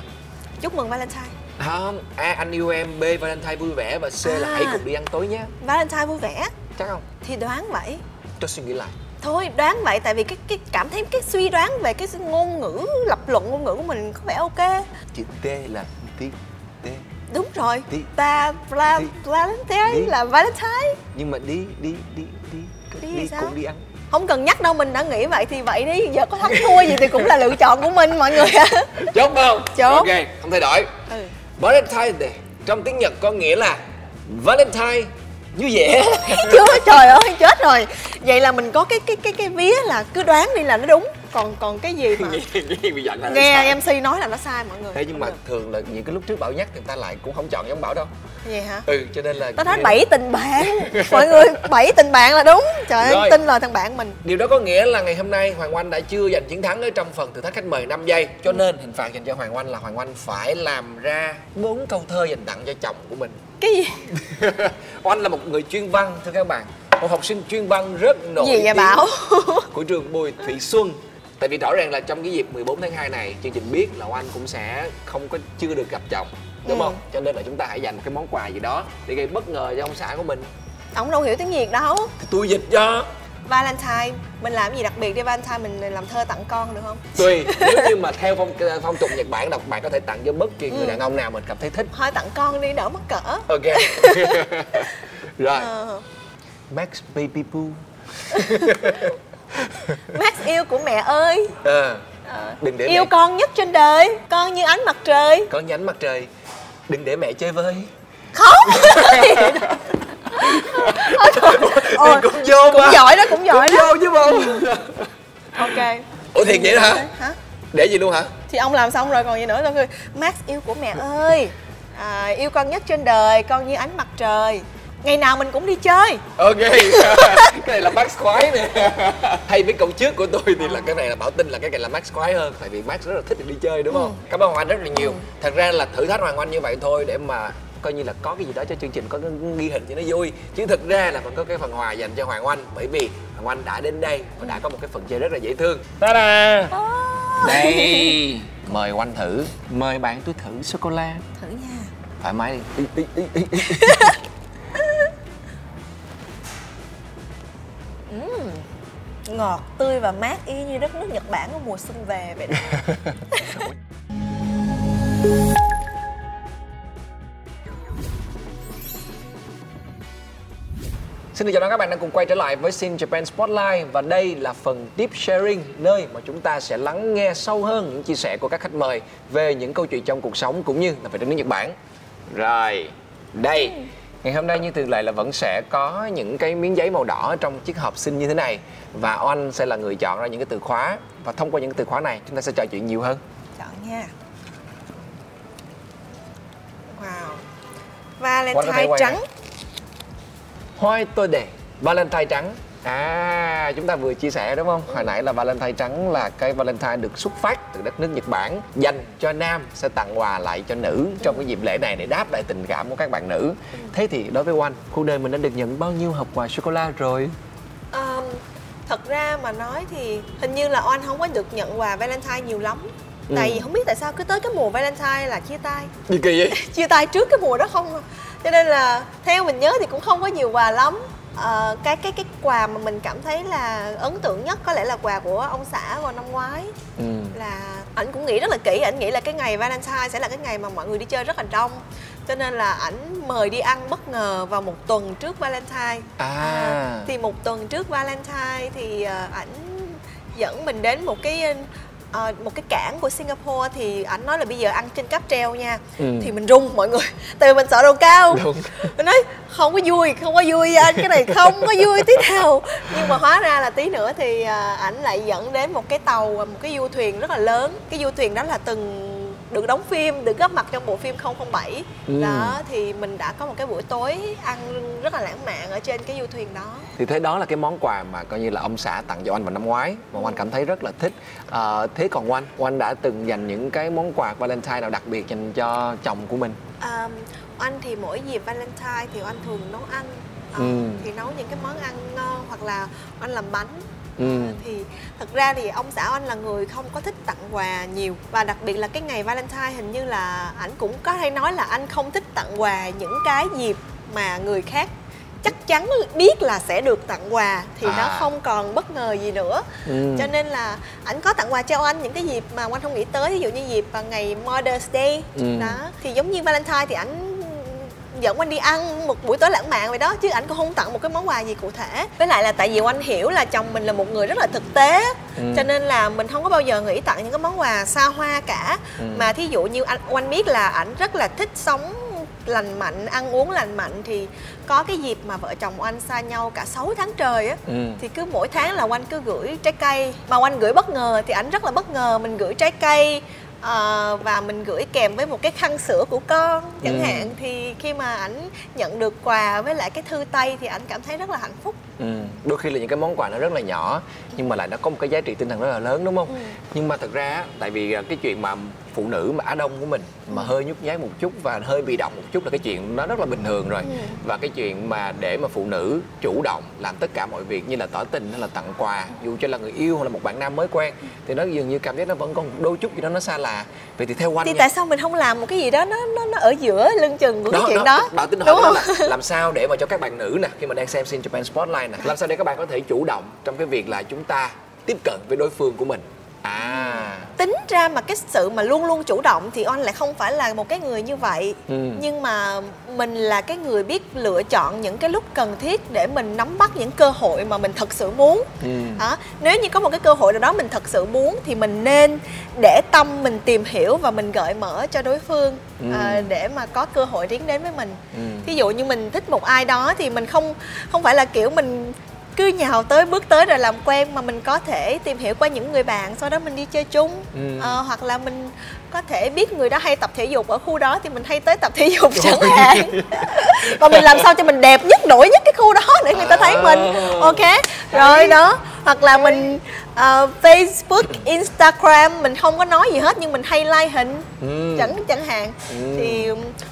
Chúc mừng Valentine. không A anh yêu em B Valentine vui vẻ và C là À. hãy cùng đi ăn tối nhé Valentine vui vẻ. chắc không thì đoán vậy cho suy nghĩ lại thôi đoán vậy tại vì cái cái cảm thấy cái suy đoán về cái ngôn ngữ lập luận ngôn ngữ của mình có vẻ ok. Chữ T là tí T. Đúng rồi. Đi. và Vla, Đi. Valentine là Valentine. Nhưng mà đi đi đi đi Đi đi, cùng đi ăn. Không cần nhắc đâu mình đã nghĩ vậy thì vậy đi. Giờ có thắng thua gì thì cũng là lựa chọn của mình mọi người ạ. Chốt không? Chốt. ok không thay đổi. Ừ. Valentine trong tiếng Nhật có nghĩa là Valentine vui vẻ chưa trời ơi chết rồi. Vậy là mình có cái cái cái cái vía là cứ đoán đi là nó đúng. Còn còn cái gì mà bị giận là nghe MC nói là nó sai mọi người. Thế nhưng mà thường là những cái lúc trước bảo nhắc thì người ta lại cũng không chọn giống bảo đâu. Vậy hả? Ừ cho nên là tao nói bảy tình bạn. Mọi người bảy tình bạn là đúng. Trời ơi tin lời thằng bạn mình. Điều đó có nghĩa là ngày hôm nay Hoàng Oanh đã chưa giành chiến thắng ở trong phần thử thách khách mời 5 giây. Cho nên hình phạt dành cho Hoàng Oanh là Hoàng Oanh phải làm ra bốn câu thơ dành tặng cho chồng của mình cái gì? Oanh là một người chuyên văn thưa các bạn. Một học sinh chuyên văn rất nổi gì vậy tiếng bảo? của trường Bùi Thủy Xuân. Tại vì rõ ràng là trong cái dịp 14 tháng 2 này Chương trình biết là Oanh cũng sẽ không có chưa được gặp chồng Đúng Ừ. không? Cho nên là chúng ta hãy dành một cái món quà gì đó Để gây bất ngờ cho ông xã của mình. Ông đâu hiểu tiếng việt đâu. Thì tôi dịch cho Valentine mình làm gì đặc biệt đi Valentine mình làm thơ tặng con được không? Tùy nếu như mà theo phong phong tục Nhật Bản đọc bạn có thể tặng cho bất kỳ Ừ. người đàn ông nào mình cảm thấy thích. Thôi tặng con đi đỡ mắc cỡ. Ok. Rồi. Ờ, Max Baby Boo. Max yêu của mẹ ơi. À, Ờ, đừng để yêu mẹ. con nhất trên đời con như ánh mặt trời. Có nhánh mặt trời. Đừng để mẹ chơi vơi không Ôi, thì cũng vô cũng mà. giỏi đó cũng giỏi cũng đó. vô chứ không ok. Ủa thiệt vậy đó hả? Hả? Để gì luôn hả? Thì ông làm xong rồi còn gì nữa đâu cười Max yêu của mẹ ơi. À, yêu con nhất trên đời con như ánh mặt trời. Ngày nào mình cũng đi chơi. Ok. Cái này là Max khoái nè. Hay với câu trước của tôi thì là cái này là bảo tin là cái này là Max khoái hơn. Tại vì Max rất là thích đi chơi đúng không? Cảm ơn Hoàng Anh rất là nhiều. Thật ra là thử thách Hoàng Anh như vậy thôi để mà coi như là có cái gì đó cho chương trình có cái ghi hình cho nó vui. Chứ thực ra là vẫn có cái phần hòa dành cho Hoàng Anh bởi vì Hoàng Anh đã đến đây và đã có một cái phần chơi rất là dễ thương. Ta-da đây mời Oanh thử. Mời bạn tôi thử sô cô la thử nha. Thoải mái đi. Ý, ý, ý, ý, ý. ngọt tươi và mát y như đất nước Nhật Bản ở mùa xuân về vậy đó Xin được chào đón các bạn đang cùng quay trở lại với Sin Japan Spotlight và đây là phần Deep Sharing nơi mà chúng ta sẽ lắng nghe sâu hơn những chia sẻ của các khách mời về những câu chuyện trong cuộc sống cũng như là về đất nước Nhật Bản. Rồi, đây. Ngày hôm nay như thường lệ là vẫn sẽ có những cái miếng giấy màu đỏ trong chiếc hộp xin như thế này và Oanh sẽ là người chọn ra những cái từ khóa và thông qua những cái từ khóa này chúng ta sẽ trò chuyện nhiều hơn. chọn nha wow Valentine trắng. Hoa tôi đề Valentine trắng À, chúng ta vừa chia sẻ đúng không? Hồi nãy là Valentine trắng là cái Valentine được xuất phát từ đất nước Nhật Bản dành cho nam sẽ tặng quà lại cho nữ trong cái dịp lễ này để đáp lại tình cảm của các bạn nữ. Thế thì đối với Oanh, cuộc đời mình đã được nhận bao nhiêu hộp quà sô cô la rồi? Um, thật ra mà nói thì hình như là oanh không có được nhận quà valentine nhiều lắm Ừ. tại vì không biết tại sao cứ tới cái mùa valentine là chia tay Gì kỳ vậy? chia tay trước cái mùa đó không à. Cho nên là theo mình nhớ thì cũng không có nhiều quà lắm Ờ, cái cái cái quà mà mình cảm thấy là ấn tượng nhất có lẽ là quà của ông xã vào năm ngoái Ừ. là ảnh cũng nghĩ rất là kỹ ảnh nghĩ là cái ngày valentine sẽ là cái ngày mà mọi người đi chơi rất là đông cho nên là ảnh mời đi ăn bất ngờ vào một tuần trước valentine À. thì một tuần trước valentine thì ờ, ảnh dẫn mình đến một cái ờ, một cái cảng của Singapore thì ảnh nói là bây giờ ăn trên cáp treo nha Ừ. thì mình run mọi người tại vì mình sợ độ cao Đúng. mình nói không có vui không có vui anh cái này không có vui tí nào nhưng mà hóa ra là tí nữa thì à, ảnh lại dẫn đến một cái tàu một cái du thuyền rất là lớn cái du thuyền đó là từng được đóng phim được góp mặt trong bộ phim 007 Ừ. đó thì mình đã có một cái buổi tối ăn rất là lãng mạn ở trên cái du thuyền đó Thì thế đó là cái món quà mà coi như là ông xã tặng cho anh vào năm ngoái mà Oanh cảm thấy rất là thích. À, thế còn Oanh, Oanh đã từng dành những cái món quà Valentine nào đặc biệt dành cho chồng của mình? À, anh thì mỗi dịp Valentine thì anh thường nấu ăn Ờ, Ừ. thì nấu những cái món ăn ngon hoặc là anh làm bánh Ừ. Ờ, thì thật ra thì ông xã anh là người không có thích tặng quà nhiều và đặc biệt là cái ngày Valentine hình như là ảnh cũng có hay nói là anh không thích tặng quà những cái dịp mà người khác chắc chắn biết là sẽ được tặng quà thì À. nó không còn bất ngờ gì nữa Ừ. cho nên là ảnh có tặng quà cho anh những cái dịp mà anh không nghĩ tới ví dụ như dịp vào ngày Mother's Day Ừ. đó thì giống như Valentine thì ảnh dẫn anh đi ăn một buổi tối lãng mạn vậy đó chứ ảnh cũng không tặng một cái món quà gì cụ thể với lại là tại vì anh hiểu là chồng mình là một người rất là thực tế Ừ. cho nên là mình không có bao giờ nghĩ tặng những cái món quà xa hoa cả Ừ. mà thí dụ như anh anh biết là ảnh rất là thích sống lành mạnh ăn uống lành mạnh thì có cái dịp mà vợ chồng anh xa nhau cả 6 tháng trời á Ừ. thì cứ mỗi tháng là anh cứ gửi trái cây mà anh gửi bất ngờ thì ảnh rất là bất ngờ mình gửi trái cây ờ, và mình gửi kèm với một cái khăn sữa của con chẳng Ừ. hạn thì khi mà ảnh nhận được quà với lại cái thư tay thì ảnh cảm thấy rất là hạnh phúc Ừ. đôi khi là những cái món quà nó rất là nhỏ nhưng mà lại nó có một cái giá trị tinh thần rất là lớn đúng không? Ừ. nhưng mà thật ra tại vì à, cái chuyện mà phụ nữ mà á đông của mình mà hơi nhút nhát một chút và hơi bị động một chút là cái chuyện nó rất là bình thường rồi. Ừ. và cái chuyện mà để mà phụ nữ chủ động làm tất cả mọi việc như là tỏ tình hay là tặng quà dù cho là người yêu hoặc là một bạn nam mới quen thì nó dường như cảm giác nó vẫn còn đôi chút gì đó nó xa lạ. Vậy thì theo anh thì nha, tại sao mình không làm một cái gì đó nó nó, nó ở giữa lưng chừng của cái chuyện đó bảo tính hỏi đúng đó không? là làm sao để mà cho các bạn nữ nè khi mà đang xem Sin Japan Spotlight nè làm sao để các bạn có thể chủ động trong cái việc là chúng ta tiếp cận với đối phương của mình à tính ra mà cái sự mà luôn luôn chủ động thì on lại không phải là một cái người như vậy Ừ. nhưng mà mình là cái người biết lựa chọn những cái lúc cần thiết để mình nắm bắt những cơ hội mà mình thật sự muốn Ừ. Hả? nếu như có một cái cơ hội nào đó mình thật sự muốn thì mình nên để tâm mình tìm hiểu và mình gợi mở cho đối phương Ừ. à, để mà có cơ hội tiến đến với mình Ừ. ví dụ như mình thích một ai đó thì mình không không phải là kiểu mình cứ nhào tới bước tới rồi làm quen mà mình có thể tìm hiểu qua những người bạn sau đó mình đi chơi chung. Ừ. Ờ, hoặc là mình có thể biết người đó hay tập thể dục ở khu đó thì mình hay tới tập thể dục chẳng hạn. Và mình làm sao cho mình đẹp nhất nổi nhất cái khu đó để người ta thấy mình. À. ok rồi đó hoặc là mình ờ, Facebook Instagram mình không có nói gì hết nhưng mình hay like hình Ừ. chẳng chẳng hạn Ừ. thì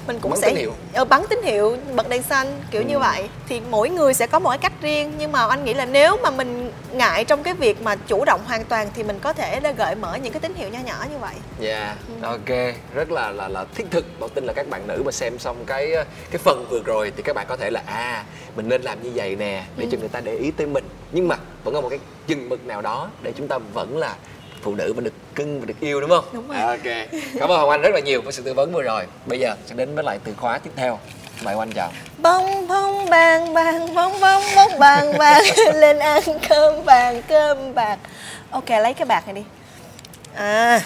mình cũng Bắn sẽ tín hiệu. ờ, bắn tín hiệu bật đèn xanh kiểu như vậy thì mỗi người sẽ có cái cách riêng nhưng mà anh nghĩ là nếu mà mình ngại trong cái việc mà chủ động hoàn toàn thì mình có thể là gợi mở những cái tín hiệu nho nhỏ như vậy Dạ, ok, rất là là là thiết thực. Bảo tin là các bạn nữ mà xem xong cái cái phần vừa rồi thì các bạn có thể là à mình nên làm như vậy nè để cho người ta để ý tới mình. Nhưng mà vẫn có một cái chừng mực nào đó để chúng ta vẫn là phụ nữ và được cưng và được yêu đúng không? Đúng rồi. Ok, cảm ơn Hồng Anh rất là nhiều với sự tư vấn vừa rồi. Bây giờ sẽ đến với lại từ khóa tiếp theo. Mời Anh chào. bông bông bàng bàng bông bông bông bàng bàng lên ăn cơm vàng cơm bạc ok lấy cái bạc này đi à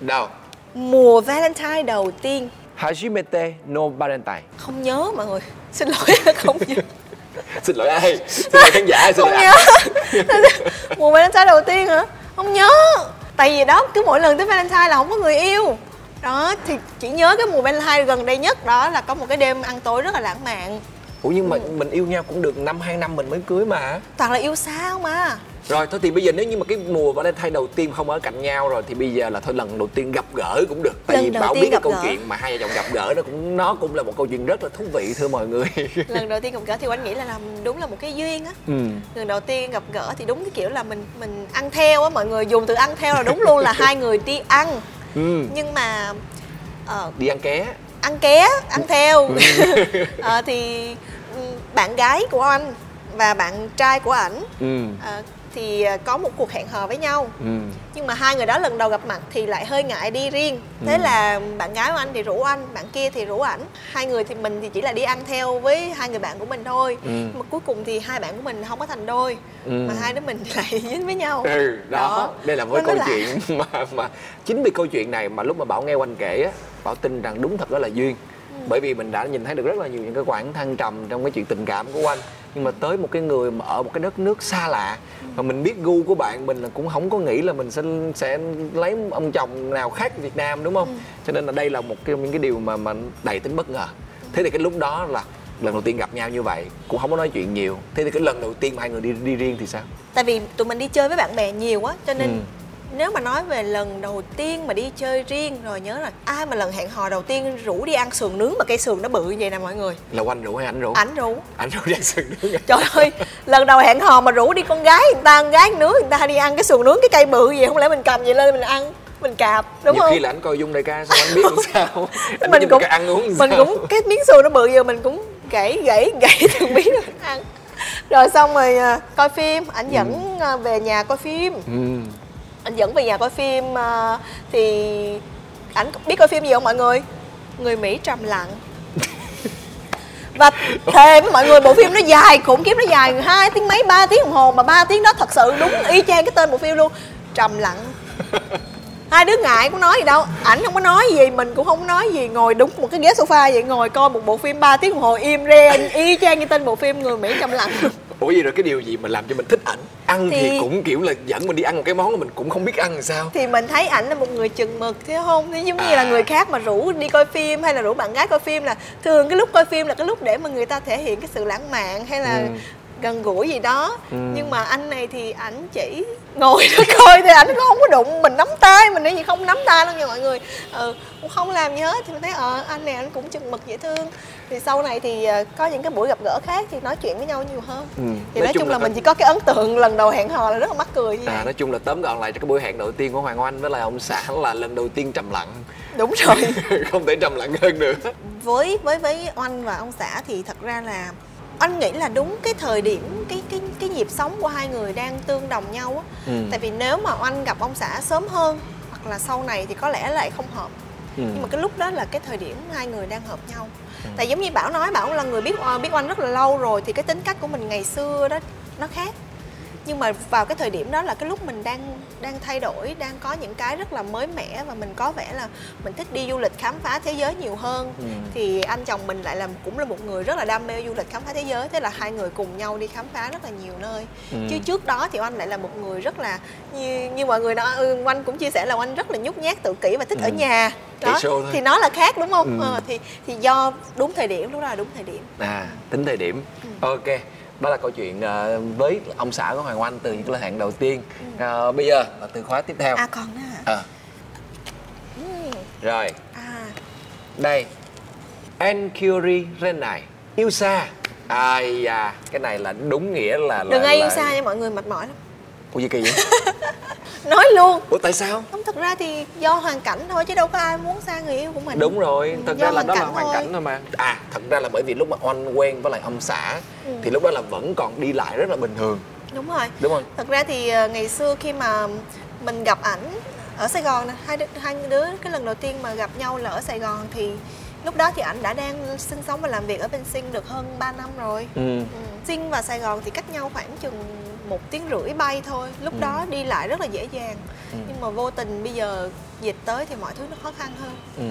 Đâu? mùa valentine đầu tiên Hajimete no Valentine. không nhớ mọi người xin lỗi không nhớ Xin lỗi ai? Xin lỗi khán giả, xin không lỗi nhớ. Mùa valentine đầu tiên hả? Không nhớ. Tại vì đó cứ mỗi lần tới valentine là không có người yêu. Đó thì chỉ nhớ cái mùa valentine gần đây nhất đó là có một cái đêm ăn tối rất là lãng mạn. Ủa nhưng mà mình yêu nhau cũng được năm hai năm mình mới cưới mà. toàn là yêu sao mà Rồi thôi thì bây giờ nếu như mà cái mùa Valentine đầu tiên không ở cạnh nhau rồi thì bây giờ là thôi lần đầu tiên gặp gỡ cũng được. Tại Lần vì Bảo biết cái câu gỡ. chuyện mà hai vợ chồng gặp gỡ nó cũng nó cũng là một câu chuyện rất là thú vị thưa mọi người. lần đầu tiên gặp gỡ thì anh nghĩ là làm đúng là một cái duyên á ừ. lần đầu tiên gặp gỡ thì đúng cái kiểu là mình mình ăn theo á mọi người dùng từ ăn theo là đúng luôn là hai người đi ăn Ừ. nhưng mà ờ, Đi ăn ké. ăn ké ăn theo Ờ, thì ừ, bạn gái của anh và bạn trai của ảnh Ừ. ờ, thì ờ, có một cuộc hẹn hò với nhau Ừ. nhưng mà hai người đó lần đầu gặp mặt thì lại hơi ngại đi riêng thế Ừ. là bạn gái của anh thì rủ anh bạn kia thì rủ ảnh hai người thì mình thì chỉ là đi ăn theo với hai người bạn của mình thôi Ừ. mà cuối cùng thì hai bạn của mình không có thành đôi Ừ. mà hai đứa mình lại dính với nhau Ừ, đó. Đó. Đây là một câu là- chuyện mà mà chính vì câu chuyện này mà lúc mà Bảo nghe Oanh kể á, Bảo tin rằng đúng thật đó là duyên. Ừ. Bởi vì mình đã nhìn thấy được rất là nhiều những cái quãng thăng trầm trong cái chuyện tình cảm của Oanh. Nhưng mà tới một cái người mà ở một cái đất nước xa lạ và mình biết gu của bạn mình là cũng không có nghĩ là mình sẽ sẽ lấy ông chồng nào khác Việt Nam đúng không? Ừ. Cho nên là đây là một trong những cái điều mà mà đầy tính bất ngờ. Thế thì cái lúc đó là lần đầu tiên gặp nhau như vậy cũng không có nói chuyện nhiều. Thế thì cái lần đầu tiên mà hai người đi đi riêng thì sao? tại vì tụi mình đi chơi với bạn bè nhiều á cho nên Ừ. nếu mà nói về lần đầu tiên mà đi chơi riêng rồi nhớ là ai mà lần hẹn hò đầu tiên rủ đi ăn sườn nướng mà cây sườn nó bự như vậy nè mọi người Là Oanh rủ hay anh rủ? ảnh rủ anh rủ đi ăn sườn nướng à? trời ơi lần đầu hẹn hò mà rủ đi con gái người ta con gái nướng người ta đi ăn cái sườn nướng cái cây bự gì không lẽ mình cầm vậy lên mình ăn mình cạp đúng nhiều không khi là anh coi dung đại ca sao anh biết làm sao anh mình cũng ăn uống mình sao? cũng cái miếng sườn nó bự giờ mình cũng gãy gãy gãy từng miếng ăn rồi xong rồi à, coi phim ảnh dẫn à, về nhà coi phim ừ. Anh dẫn về nhà coi phim à, thì ảnh biết coi phim gì không mọi người? Người mỹ trầm lặng. Và thề với mọi người bộ phim nó dài khủng khiếp nó dài hai tiếng mấy ba tiếng đồng hồ mà ba tiếng đó thật sự đúng y chang cái tên bộ phim luôn. Trầm lặng. Hai đứa ngại cũng nói gì đâu ảnh không có nói gì mình cũng không có nói gì ngồi đúng một cái ghế sofa vậy ngồi coi một bộ phim 3 tiếng đồng hồ im re y chang như tên bộ phim người mỹ trầm lặng. Ủa vậy rồi cái điều gì mà làm cho mình thích ảnh ăn thì, Thì- cũng kiểu là dẫn mình đi ăn một cái món mà mình cũng không biết ăn làm sao thì mình thấy ảnh là một người chừng mực thế không thế giống như là À. người khác mà rủ đi coi phim hay là rủ bạn gái coi phim là thường cái lúc coi phim là cái lúc để mà người ta thể hiện cái sự lãng mạn hay là Ừ. gần gũi gì đó. Ừ. nhưng mà anh này thì ảnh chỉ ngồi đó coi thì ảnh cũng không có đụng mình nắm tay mình nói gì không nắm tay đâu nha mọi người. Ừ cũng không làm gì hết thì mình thấy ờ anh này anh cũng chừng mực dễ thương. Thì sau này thì ờ, có những cái buổi gặp gỡ khác thì nói chuyện với nhau nhiều hơn. Ừ. thì nói, chung là, mình chỉ có cái ấn tượng lần đầu hẹn hò là rất là mắc cười như À, vậy. nói chung là tóm gọn lại cho cái buổi hẹn đầu tiên của Hoàng Oanh với lại ông xã là lần đầu tiên trầm lặng. Đúng rồi. Không thể trầm lặng hơn nữa. Với với với oanh và ông xã thì thật ra là anh nghĩ là đúng cái thời điểm cái cái cái nhịp sống của hai người đang tương đồng nhau á. Ừ. tại vì nếu mà oanh gặp ông xã sớm hơn hoặc là sau này thì có lẽ lại không hợp. Ừ. nhưng mà cái lúc đó là cái thời điểm hai người đang hợp nhau. Tại giống như bảo nói bảo là người biết ờ, biết oanh rất là lâu rồi thì cái tính cách của mình ngày xưa đó nó khác nhưng mà vào cái thời điểm đó là cái lúc mình đang đang thay đổi đang có những cái rất là mới mẻ và mình có vẻ là mình thích đi du lịch khám phá thế giới nhiều hơn. Ừ. thì anh chồng mình lại là cũng là một người rất là đam mê du lịch khám phá thế giới thế là hai người cùng nhau đi khám phá rất là nhiều nơi. Ừ. chứ trước đó thì anh lại là một người rất là như như mọi người nói ừ, anh cũng chia sẻ là anh rất là nhút nhát tự kỷ và thích ở Ừ. nhà. Chạy đó thì nó là khác đúng không? Ừ. Ờ, thì thì do đúng thời điểm lúc đó là đúng thời điểm. À tính thời điểm. Ok đó là câu chuyện ờ, với ông xã của Hoàng Oanh từ những cái hẹn đầu tiên. Ờ, bây giờ là từ khóa tiếp theo. À còn nữa Ờ, ừ. rồi. À. Đây. Encurie Renai yêu xa. Ai da. Cái này là đúng nghĩa là đừng là, ai yêu là... xa nha mọi người mệt mỏi lắm Ủa gì kỳ vậy? Nói luôn. Ủa tại sao? Không thực ra thì do hoàn cảnh thôi chứ đâu có ai muốn xa người yêu của mình. Đúng rồi Ừ, thật do ra là đó là hoàn thôi. cảnh thôi mà. À thật ra là bởi vì lúc mà oanh quen với lại ông xã Ừ. thì lúc đó là vẫn còn đi lại rất là bình thường. Đúng rồi. Đúng không? Thật ra thì ờ, ngày xưa khi mà mình gặp ảnh ở Sài Gòn nè hai đứa, hai đứa cái lần đầu tiên mà gặp nhau là ở Sài Gòn thì lúc đó thì ảnh đã đang sinh sống và làm việc ở bên Sinh được hơn 3 năm rồi. Ừ. Ừ. Sinh và Sài Gòn thì cách nhau khoảng chừng một tiếng rưỡi bay thôi lúc Ừ. đó đi lại rất là dễ dàng Ừ. nhưng mà vô tình bây giờ dịch tới thì mọi thứ nó khó khăn hơn Ừ.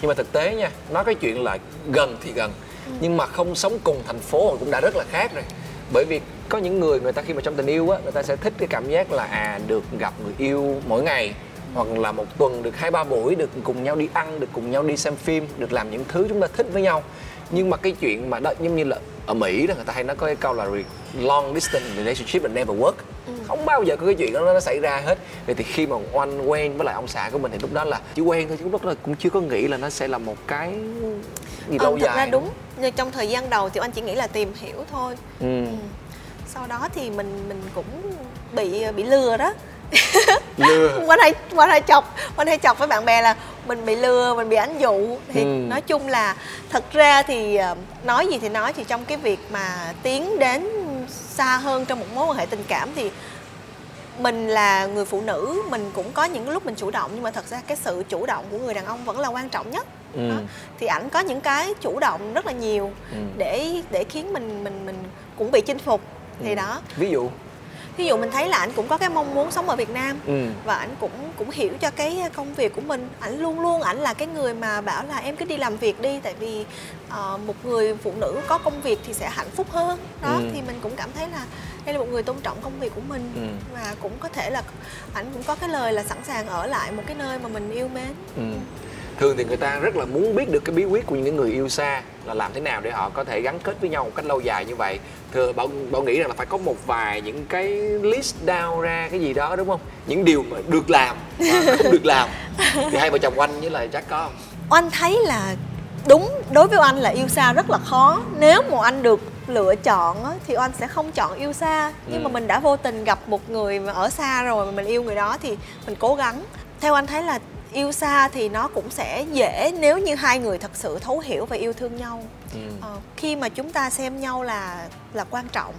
Nhưng mà thực tế nha, nói cái chuyện là gần thì gần Ừ. Nhưng mà không sống cùng thành phố cũng đã rất là khác rồi Bởi vì có những người, người ta khi mà trong tình yêu á Người ta sẽ thích cái cảm giác là à được gặp người yêu mỗi ngày Hoặc là một tuần được hai ba buổi Được cùng nhau đi ăn, được cùng nhau đi xem phim Được làm những thứ chúng ta thích với nhau Nhưng mà cái chuyện mà đó giống như là ở Mỹ đó người ta hay nói có cái câu là long distance relationship that never work. Không bao giờ có cái chuyện đó nó xảy ra hết. Vậy thì khi mà oanh quen với lại ông xã của mình thì lúc đó là chỉ quen thôi chứ lúc đó là cũng chưa có nghĩ là nó sẽ là một cái gì lâu thật dài. ra đúng nhưng trong thời gian đầu thì anh chỉ nghĩ là tìm hiểu thôi. Ừ. Ừ. sau đó thì mình mình cũng bị bị lừa đó lừa quanh hay quanh hay chọc quanh hay chọc với bạn bè là mình bị lừa mình bị ảnh dụ thì Ừ. nói chung là thật ra thì ờ, nói gì thì nói thì trong cái việc mà tiến đến xa hơn trong một mối quan hệ tình cảm thì mình là người phụ nữ mình cũng có những lúc mình chủ động nhưng mà thật ra cái sự chủ động của người đàn ông vẫn là quan trọng nhất Ừ. đó. thì ảnh có những cái chủ động rất là nhiều Ừ. để để khiến mình mình mình cũng bị chinh phục thì Ừ. đó ví dụ ví dụ mình thấy là ảnh cũng có cái mong muốn sống ở Việt Nam ừ. và ảnh cũng cũng hiểu cho cái công việc của mình ảnh luôn luôn ảnh là cái người mà bảo là em cứ đi làm việc đi tại vì ờ, một người phụ nữ có công việc thì sẽ hạnh phúc hơn đó Ừ. thì mình cũng cảm thấy là đây là một người tôn trọng công việc của mình Ừ. và cũng có thể là ảnh cũng có cái lời là sẵn sàng ở lại một cái nơi mà mình yêu mến Ừ. thường thì người ta rất là muốn biết được cái bí quyết của những người yêu xa là làm thế nào để họ có thể gắn kết với nhau một cách lâu dài như vậy? Thường bảo bảo nghĩ rằng là phải có một vài những cái list down ra cái gì đó đúng không? Những điều mà được làm và không được làm. Thì hai vợ chồng anh với lại chắc có không? Oanh thấy là đúng đối với anh là yêu xa rất là khó. Nếu mà anh được lựa chọn á, thì oanh sẽ không chọn yêu xa. Nhưng Ừ. mà mình đã vô tình gặp một người mà ở xa rồi mà mình yêu người đó thì mình cố gắng. Theo anh thấy là yêu xa thì nó cũng sẽ dễ nếu như hai người thật sự thấu hiểu và yêu thương nhau ừ. uh, khi mà chúng ta xem nhau là là quan trọng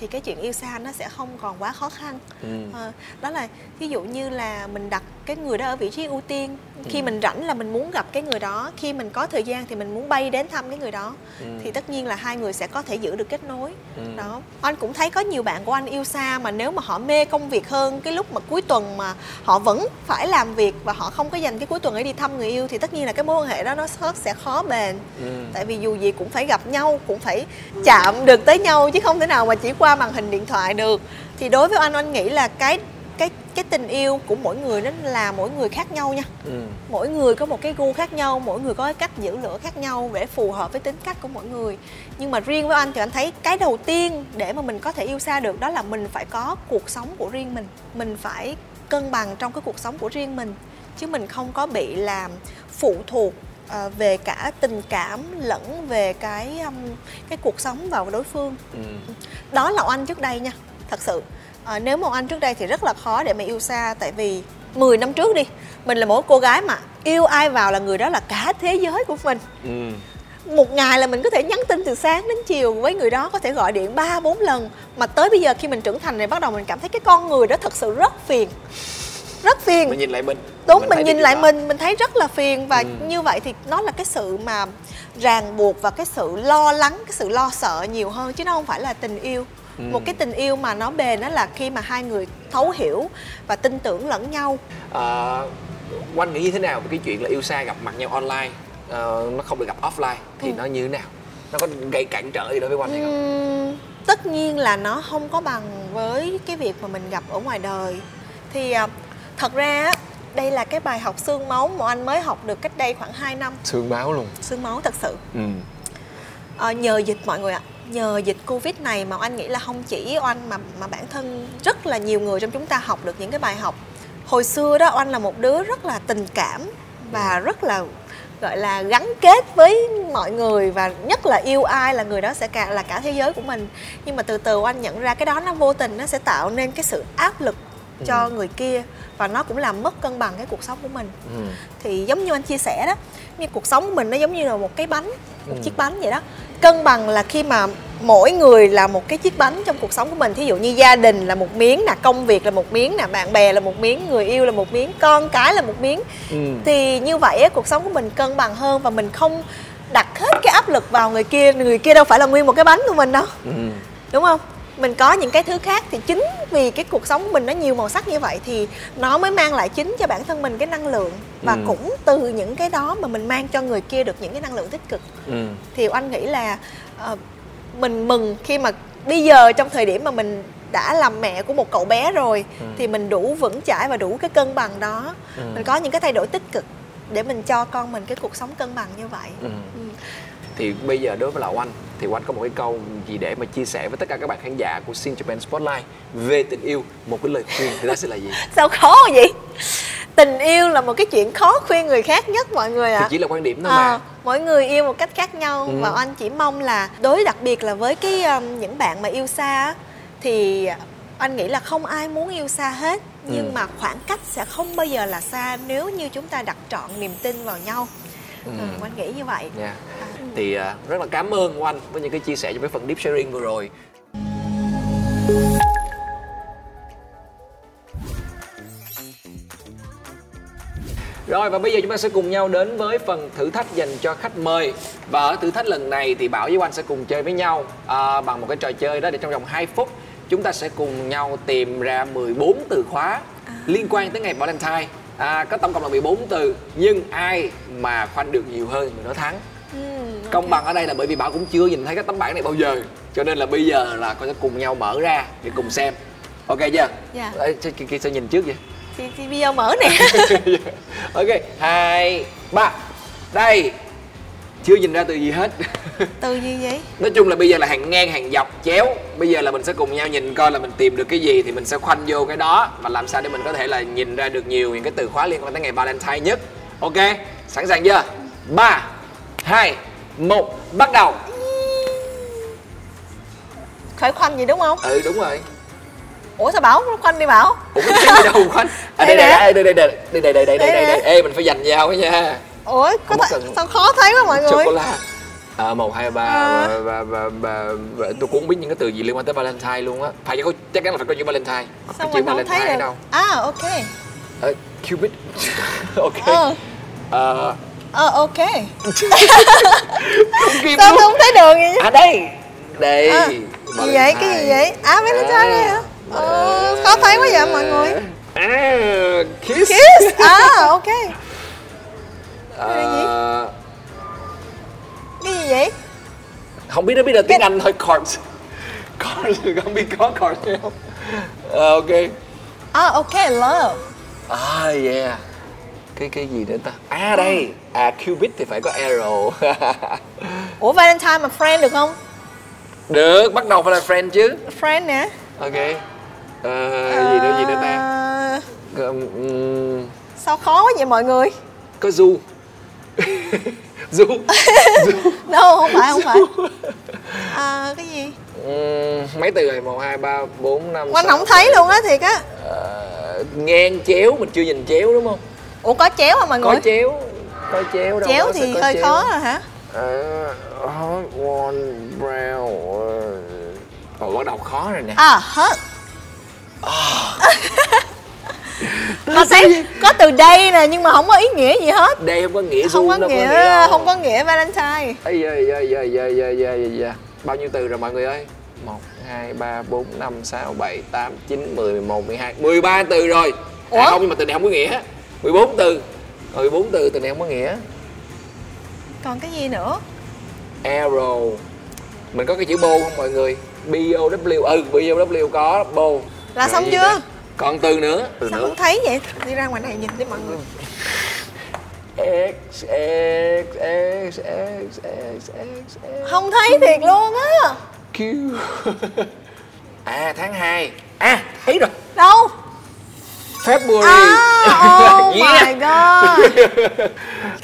thì cái chuyện yêu xa nó sẽ không còn quá khó khăn ừ. à, đó là ví dụ như là mình đặt cái người đó ở vị trí ưu tiên khi ừ. mình rảnh là mình muốn gặp cái người đó khi mình có thời gian thì mình muốn bay đến thăm cái người đó ừ. thì tất nhiên là hai người sẽ có thể giữ được kết nối ừ. đó anh cũng thấy có nhiều bạn của anh yêu xa mà nếu mà họ mê công việc hơn cái lúc mà cuối tuần mà họ vẫn phải làm việc và họ không có dành cái cuối tuần để đi thăm người yêu thì tất nhiên là cái mối quan hệ đó nó sẽ khó bền ừ. tại vì dù gì cũng phải gặp nhau cũng phải chạm được tới nhau chứ không thể nào mà chỉ qua màn hình điện thoại được. Thì đối với anh anh nghĩ là cái cái cái tình yêu của mỗi người nó là mỗi người khác nhau nha. Ừ. mỗi người có một cái gu khác nhau mỗi người có cái cách giữ lửa khác nhau để phù hợp với tính cách của mỗi người. Nhưng mà riêng với anh thì anh thấy cái đầu tiên để mà mình có thể yêu xa được đó là mình phải có cuộc sống của riêng mình. Mình phải cân bằng trong cái cuộc sống của riêng mình. Chứ mình không có bị làm phụ thuộc uh, về cả tình cảm lẫn về cái um, cái cuộc sống vào đối phương. Ừ. đó là anh trước đây nha thật sự. À, nếu một anh trước đây thì rất là khó để mà yêu xa tại vì 10 năm trước đi mình là một cô gái mà yêu ai vào là người đó là cả thế giới của mình. Ừ. một ngày là mình có thể nhắn tin từ sáng đến chiều với người đó có thể gọi điện ba bốn lần. Mà tới bây giờ khi mình trưởng thành này bắt đầu mình cảm thấy cái con người đó thật sự rất phiền rất phiền mình nhìn lại mình đúng mình, mình nhìn lại đó. mình mình thấy rất là phiền và ừ. như vậy thì nó là cái sự mà ràng buộc và cái sự lo lắng cái sự lo sợ nhiều hơn chứ nó không phải là tình yêu ừ. một cái tình yêu mà nó bền đó là khi mà hai người thấu hiểu và tin tưởng lẫn nhau à, Quanh nghĩ như thế nào về cái chuyện là yêu xa gặp mặt nhau online uh, nó không được gặp offline thì ừ. nó như thế nào nó có gây cản trở gì đối với Quanh hay không? tất nhiên là nó không có bằng với cái việc mà mình gặp ở ngoài đời thì uh, thật ra đây là cái bài học xương máu mà anh mới học được cách đây khoảng 2 năm. Xương máu luôn. Xương máu thật sự. Ừ. à, nhờ dịch mọi người ạ. Nhờ dịch covid này mà anh nghĩ là không chỉ oanh mà mà bản thân rất là nhiều người trong chúng ta học được những cái bài học. Hồi xưa đó oanh là một đứa rất là tình cảm và rất là gọi là gắn kết với mọi người và nhất là yêu ai là người đó sẽ cả là cả thế giới của mình. Nhưng mà từ từ anh nhận ra cái đó nó vô tình nó sẽ tạo nên cái sự áp lực cho ừ. người kia và nó cũng làm mất cân bằng cái cuộc sống của mình ừ. thì giống như anh chia sẻ đó như cuộc sống của mình nó giống như là một cái bánh một ừ. chiếc bánh vậy đó cân bằng là khi mà mỗi người là một cái chiếc bánh trong cuộc sống của mình thí dụ như gia đình là một miếng nè công việc là một miếng nè bạn bè là một miếng người yêu là một miếng con cái là một miếng ừ. thì như vậy cuộc sống của mình cân bằng hơn và mình không đặt hết cái áp lực vào người kia người kia đâu phải là nguyên một cái bánh của mình đâu ừ. đúng không mình có những cái thứ khác thì chính vì cái cuộc sống của mình nó nhiều màu sắc như vậy thì nó mới mang lại chính cho bản thân mình cái năng lượng và ừ. cũng từ những cái đó mà mình mang cho người kia được những cái năng lượng tích cực ừ. thì anh nghĩ là uh, mình mừng khi mà bây giờ trong thời điểm mà mình đã làm mẹ của một cậu bé rồi ừ. thì mình đủ vững chãi và đủ cái cân bằng đó ừ. mình có những cái thay đổi tích cực để mình cho con mình cái cuộc sống cân bằng như vậy ừ. Ừ thì bây giờ đối với lão anh thì anh có một cái câu gì để mà chia sẻ với tất cả các bạn khán giả của Sin Japan Spotlight về tình yêu một cái lời khuyên thì đó sẽ là gì sao khó vậy tình yêu là một cái chuyện khó khuyên người khác nhất mọi người ạ à. chỉ là quan điểm thôi à, mà mỗi người yêu một cách khác nhau ừ. và anh chỉ mong là đối đặc biệt là với cái um, những bạn mà yêu xa thì anh nghĩ là không ai muốn yêu xa hết nhưng ừ. mà khoảng cách sẽ không bao giờ là xa nếu như chúng ta đặt trọn niềm tin vào nhau ừ. Ừ, anh nghĩ như vậy yeah. à. Thì uh, rất là cảm ơn anh với những cái chia sẻ trong cái phần deep sharing vừa rồi. Rồi và bây giờ chúng ta sẽ cùng nhau đến với phần thử thách dành cho khách mời. Và ở thử thách lần này thì Bảo với Anh sẽ cùng chơi với nhau à, Bằng một cái trò chơi đó để trong vòng 2 phút Chúng ta sẽ cùng nhau tìm ra 14 từ khóa à. liên quan tới ngày Valentine. À, có tổng cộng là 14 từ nhưng ai mà khoanh được nhiều hơn người đó thắng ừ, okay. công bằng ở đây là bởi vì bảo cũng chưa nhìn thấy cái tấm bảng này bao giờ. Cho nên là bây giờ là con sẽ cùng nhau mở ra để cùng xem. Ok chưa? Dạ. Ê, kia, sẽ nhìn trước vậy? Thì, thì bây giờ mở nè. Ok hai ba. Đây. Chưa nhìn ra từ gì hết. Từ gì vậy? Nói chung là bây giờ là hàng ngang hàng dọc chéo. Bây giờ là mình sẽ cùng nhau nhìn coi là mình tìm được cái gì thì mình sẽ khoanh vô cái đó. Và làm sao để mình có thể là nhìn ra được nhiều những cái từ khóa liên quan tới ngày valentine nhất. Ok sẵn sàng chưa? Ba hai một bắt đầu. Khởi khoanh gì đúng không? Ừ đúng rồi. Ủa sao bảo khoanh đi bảo? Ủa thấy gì đâu khoanh? À, đây, Đây đây, đây, đây, đây, đây, đây, đây, đây, đây, đây, Đây đây, nè. đây, ê mình phải dành nhau nha. Ủa có th- cần. sao khó thấy quá mọi người? La à, một hai ba À. và, và, và, và, tôi cũng không biết những cái từ gì liên quan tới Valentine luôn á. Phải có chắc chắn là phải có chữ Valentine. Sao cái chữ mình không Valentine thấy đâu. À ok. Ờ, Cupid. Ok. Ờ. Ờ, ờ ok. Không kịp sao luôn. tôi không thấy đường vậy à đây. Đây. À, gì vậy? Cái gì vậy? À Valentine đây hả? Ờ, khó thấy quá vậy mọi người. À, kiss. Kiss. À ok. Ờ, cái gì? Vậy? Không biết nó biết là tiếng Anh thôi cards cards không biết có cards hay không. Ờ, ok. À ok love. À yeah cái cái gì nữa ta? À đây. À Cupid thì phải có arrow. Ủa Valentine mà friend được không? Được bắt đầu phải là friend chứ. Friend nè. Ok. Ờ, gì nữa gì nữa ta? Ừm, sao khó quá vậy mọi người? Có du du đâu không phải không phải. À, cái gì? Ừm, mấy từ rồi một hai ba bốn năm sáu, không thấy luôn á thiệt á. Ờ, ngang chéo mình chưa nhìn chéo đúng không ủa có chéo không mọi người? có chéo có chéo đâu chéo thì hơi chéo. khó rồi hả? Uh, hot one brown ờ, Ủa bắt đầu khó rồi nè. À hết. À. Mà sẽ có từ đây nè nhưng mà không có ý nghĩa gì hết. Đây không có nghĩa không có nghĩa, không có nghĩa không có nghĩa Valentine. Ây da da da da da da da Bao nhiêu từ rồi mọi người ơi? Một, hai, ba, bốn, năm, sáu, bảy, tám, chín, mười, một 10, hai, mười ba từ rồi. Ủa? À không nhưng mà từ này không có nghĩa. 14 từ. Rồi 14 từ từ này không có nghĩa. Còn cái gì nữa? Arrow. Mình có cái chữ bô không mọi người? B-O-W Ừ B-O-W có bô là Rồi xong chưa? nữa? Còn từ nữa. Từ sao nữa. không thấy vậy? Đi ra ngoài này nhìn đi mọi người. X X X X X X X. Không thấy thiệt luôn á. Q. À tháng 2 À thấy rồi February. À oh Yeah. my god.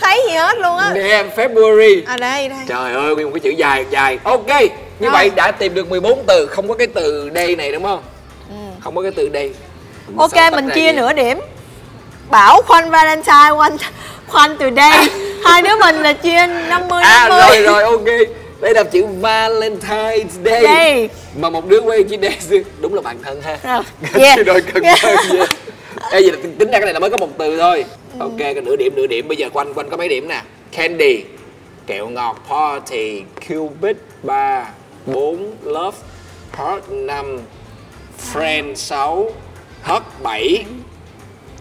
Thấy gì hết luôn á. Nè February. À đây đây. Trời ơi nguyên một cái chữ dài dài. Ok Như Rồi. vậy đã tìm được 14 từ. Không có cái từ đây này đúng không? Không có cái từ đây Ừ. ok mình chia nửa điểm. Bảo khoanh valentine khoanh khoanh từ đây hai đứa mình là chia 50 À 50 rồi rồi ok. Đây là chữ Valentine's Day. Day. Mà một đứa quay chữ Day Đúng là bạn thân ha. Rồi, yeah. Đôi cần Yeah. yeah. yeah. Ê, vậy là tính- ra cái này là mới có một từ thôi. Ừ. Ok cái nửa điểm nửa điểm. Bây giờ quanh quanh có mấy điểm nè? Candy Kẹo ngọt Party Cupid 3 4 Love Heart 5 Friend 6 Hot 7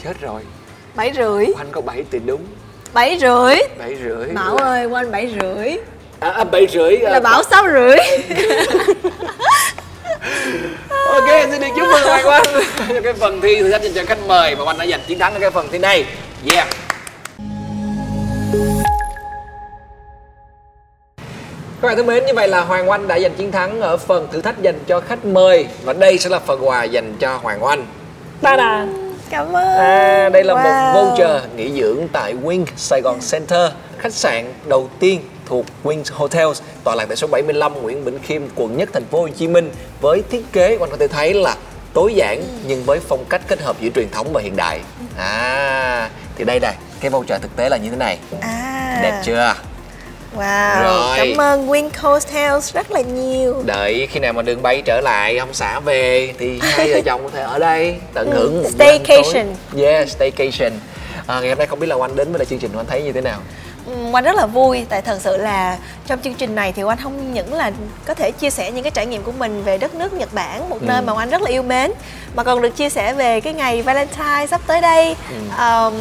Chết rồi. Bảy rưỡi. Quanh có 7 từ đúng. Bảy rưỡi. 7 rưỡi. Bảo ơi quanh bảy rưỡi. À, à 7 rưỡi là bảo sáu rưỡi Ok, xin được chúc mừng Hoàng Oanh cho cái phần thi thử thách dành cho khách mời và Oanh đã giành chiến thắng ở cái phần thi này. Yeah. Các bạn thân mến, như vậy là Hoàng Oanh đã giành chiến thắng ở phần thử thách dành cho khách mời và đây sẽ là phần quà dành cho Hoàng Oanh. Ta-da! cảm ơn À, đây là một Wow. voucher nghỉ dưỡng tại Wing Sài Gòn Center, khách sạn đầu tiên thuộc Wing Hotels, tọa lạc tại số 75 Nguyễn Bỉnh Khiêm, quận Nhất, thành phố Hồ Chí Minh với thiết kế anh có thể thấy là tối giản nhưng với phong cách kết hợp giữa truyền thống và hiện đại. À, thì đây này, cái voucher thực tế là như thế này. à Đẹp chưa? wow Rồi. cảm ơn Wing Coast House rất là nhiều Đợi khi nào mà đường bay trở lại, ông xã về thì hai vợ chồng có thể ở đây tận Ừ, hưởng một staycation. Yeah, staycation. À, ngày hôm nay không biết là Oanh đến với lại chương trình Oanh thấy như thế nào? Oanh rất là vui tại thật sự là trong chương trình này thì Oanh không những là có thể chia sẻ những cái trải nghiệm của mình về đất nước Nhật Bản một nơi mà Oanh rất là yêu mến mà còn được chia sẻ về cái ngày Valentine sắp tới đây. Ờm,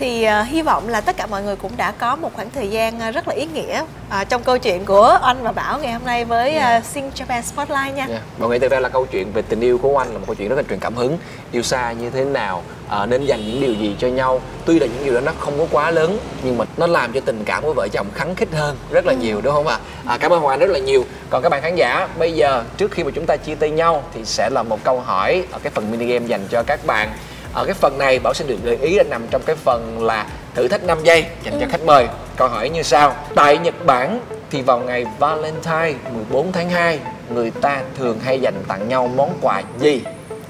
thì ờ, hy vọng là tất cả mọi người cũng đã có một khoảng thời gian ờ, rất là ý nghĩa ờ, trong câu chuyện của Oanh và Bảo ngày hôm nay với uh, Sing Japan Spotlight nha. Yeah. Mọi người thực ra là câu chuyện về tình yêu của anh là một câu chuyện rất là truyền cảm hứng Yêu xa như thế nào, à, nên dành những điều gì cho nhau Tuy là những điều đó nó không có quá lớn Nhưng mà nó làm cho tình cảm của vợ chồng khắng khích hơn rất là nhiều đúng không ạ? À, cảm ơn Hoàng Anh rất là nhiều Còn các bạn khán giả, bây giờ trước khi mà chúng ta chia tay nhau Thì sẽ là một câu hỏi ở cái phần mini game dành cho các bạn ở cái phần này Bảo xin được gợi ý là nằm trong cái phần là thử thách 5 giây dành cho khách mời. Câu hỏi như sau. Tại Nhật Bản thì vào ngày Valentine 14 tháng 2 Người ta thường hay dành tặng nhau món quà gì?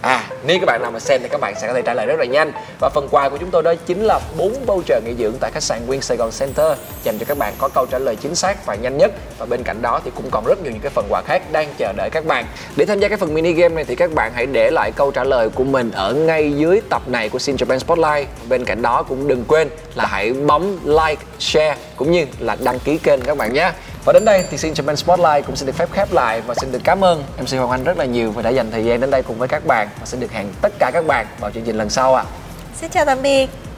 À, nếu các bạn nào mà xem thì các bạn sẽ có thể trả lời rất là nhanh. Và phần quà của chúng tôi đó chính là 4 voucher nghỉ dưỡng tại khách sạn Win Sài Gòn Center Dành cho các bạn có câu trả lời chính xác và nhanh nhất. Và bên cạnh đó thì cũng còn rất nhiều những cái phần quà khác đang chờ đợi các bạn. Để tham gia cái phần mini game này thì các bạn hãy để lại câu trả lời của mình ở ngay dưới tập này của Sin Japan Spotlight. Bên cạnh đó cũng đừng quên là hãy bấm like, share cũng như là đăng ký kênh các bạn nhé và đến đây thì xin Japan Spotlight cũng xin được phép khép lại và xin được cảm ơn MC Hoàng Anh rất là nhiều vì đã dành thời gian đến đây cùng với các bạn và xin được hẹn tất cả các bạn vào chương trình lần sau ạ. À. Xin chào tạm biệt.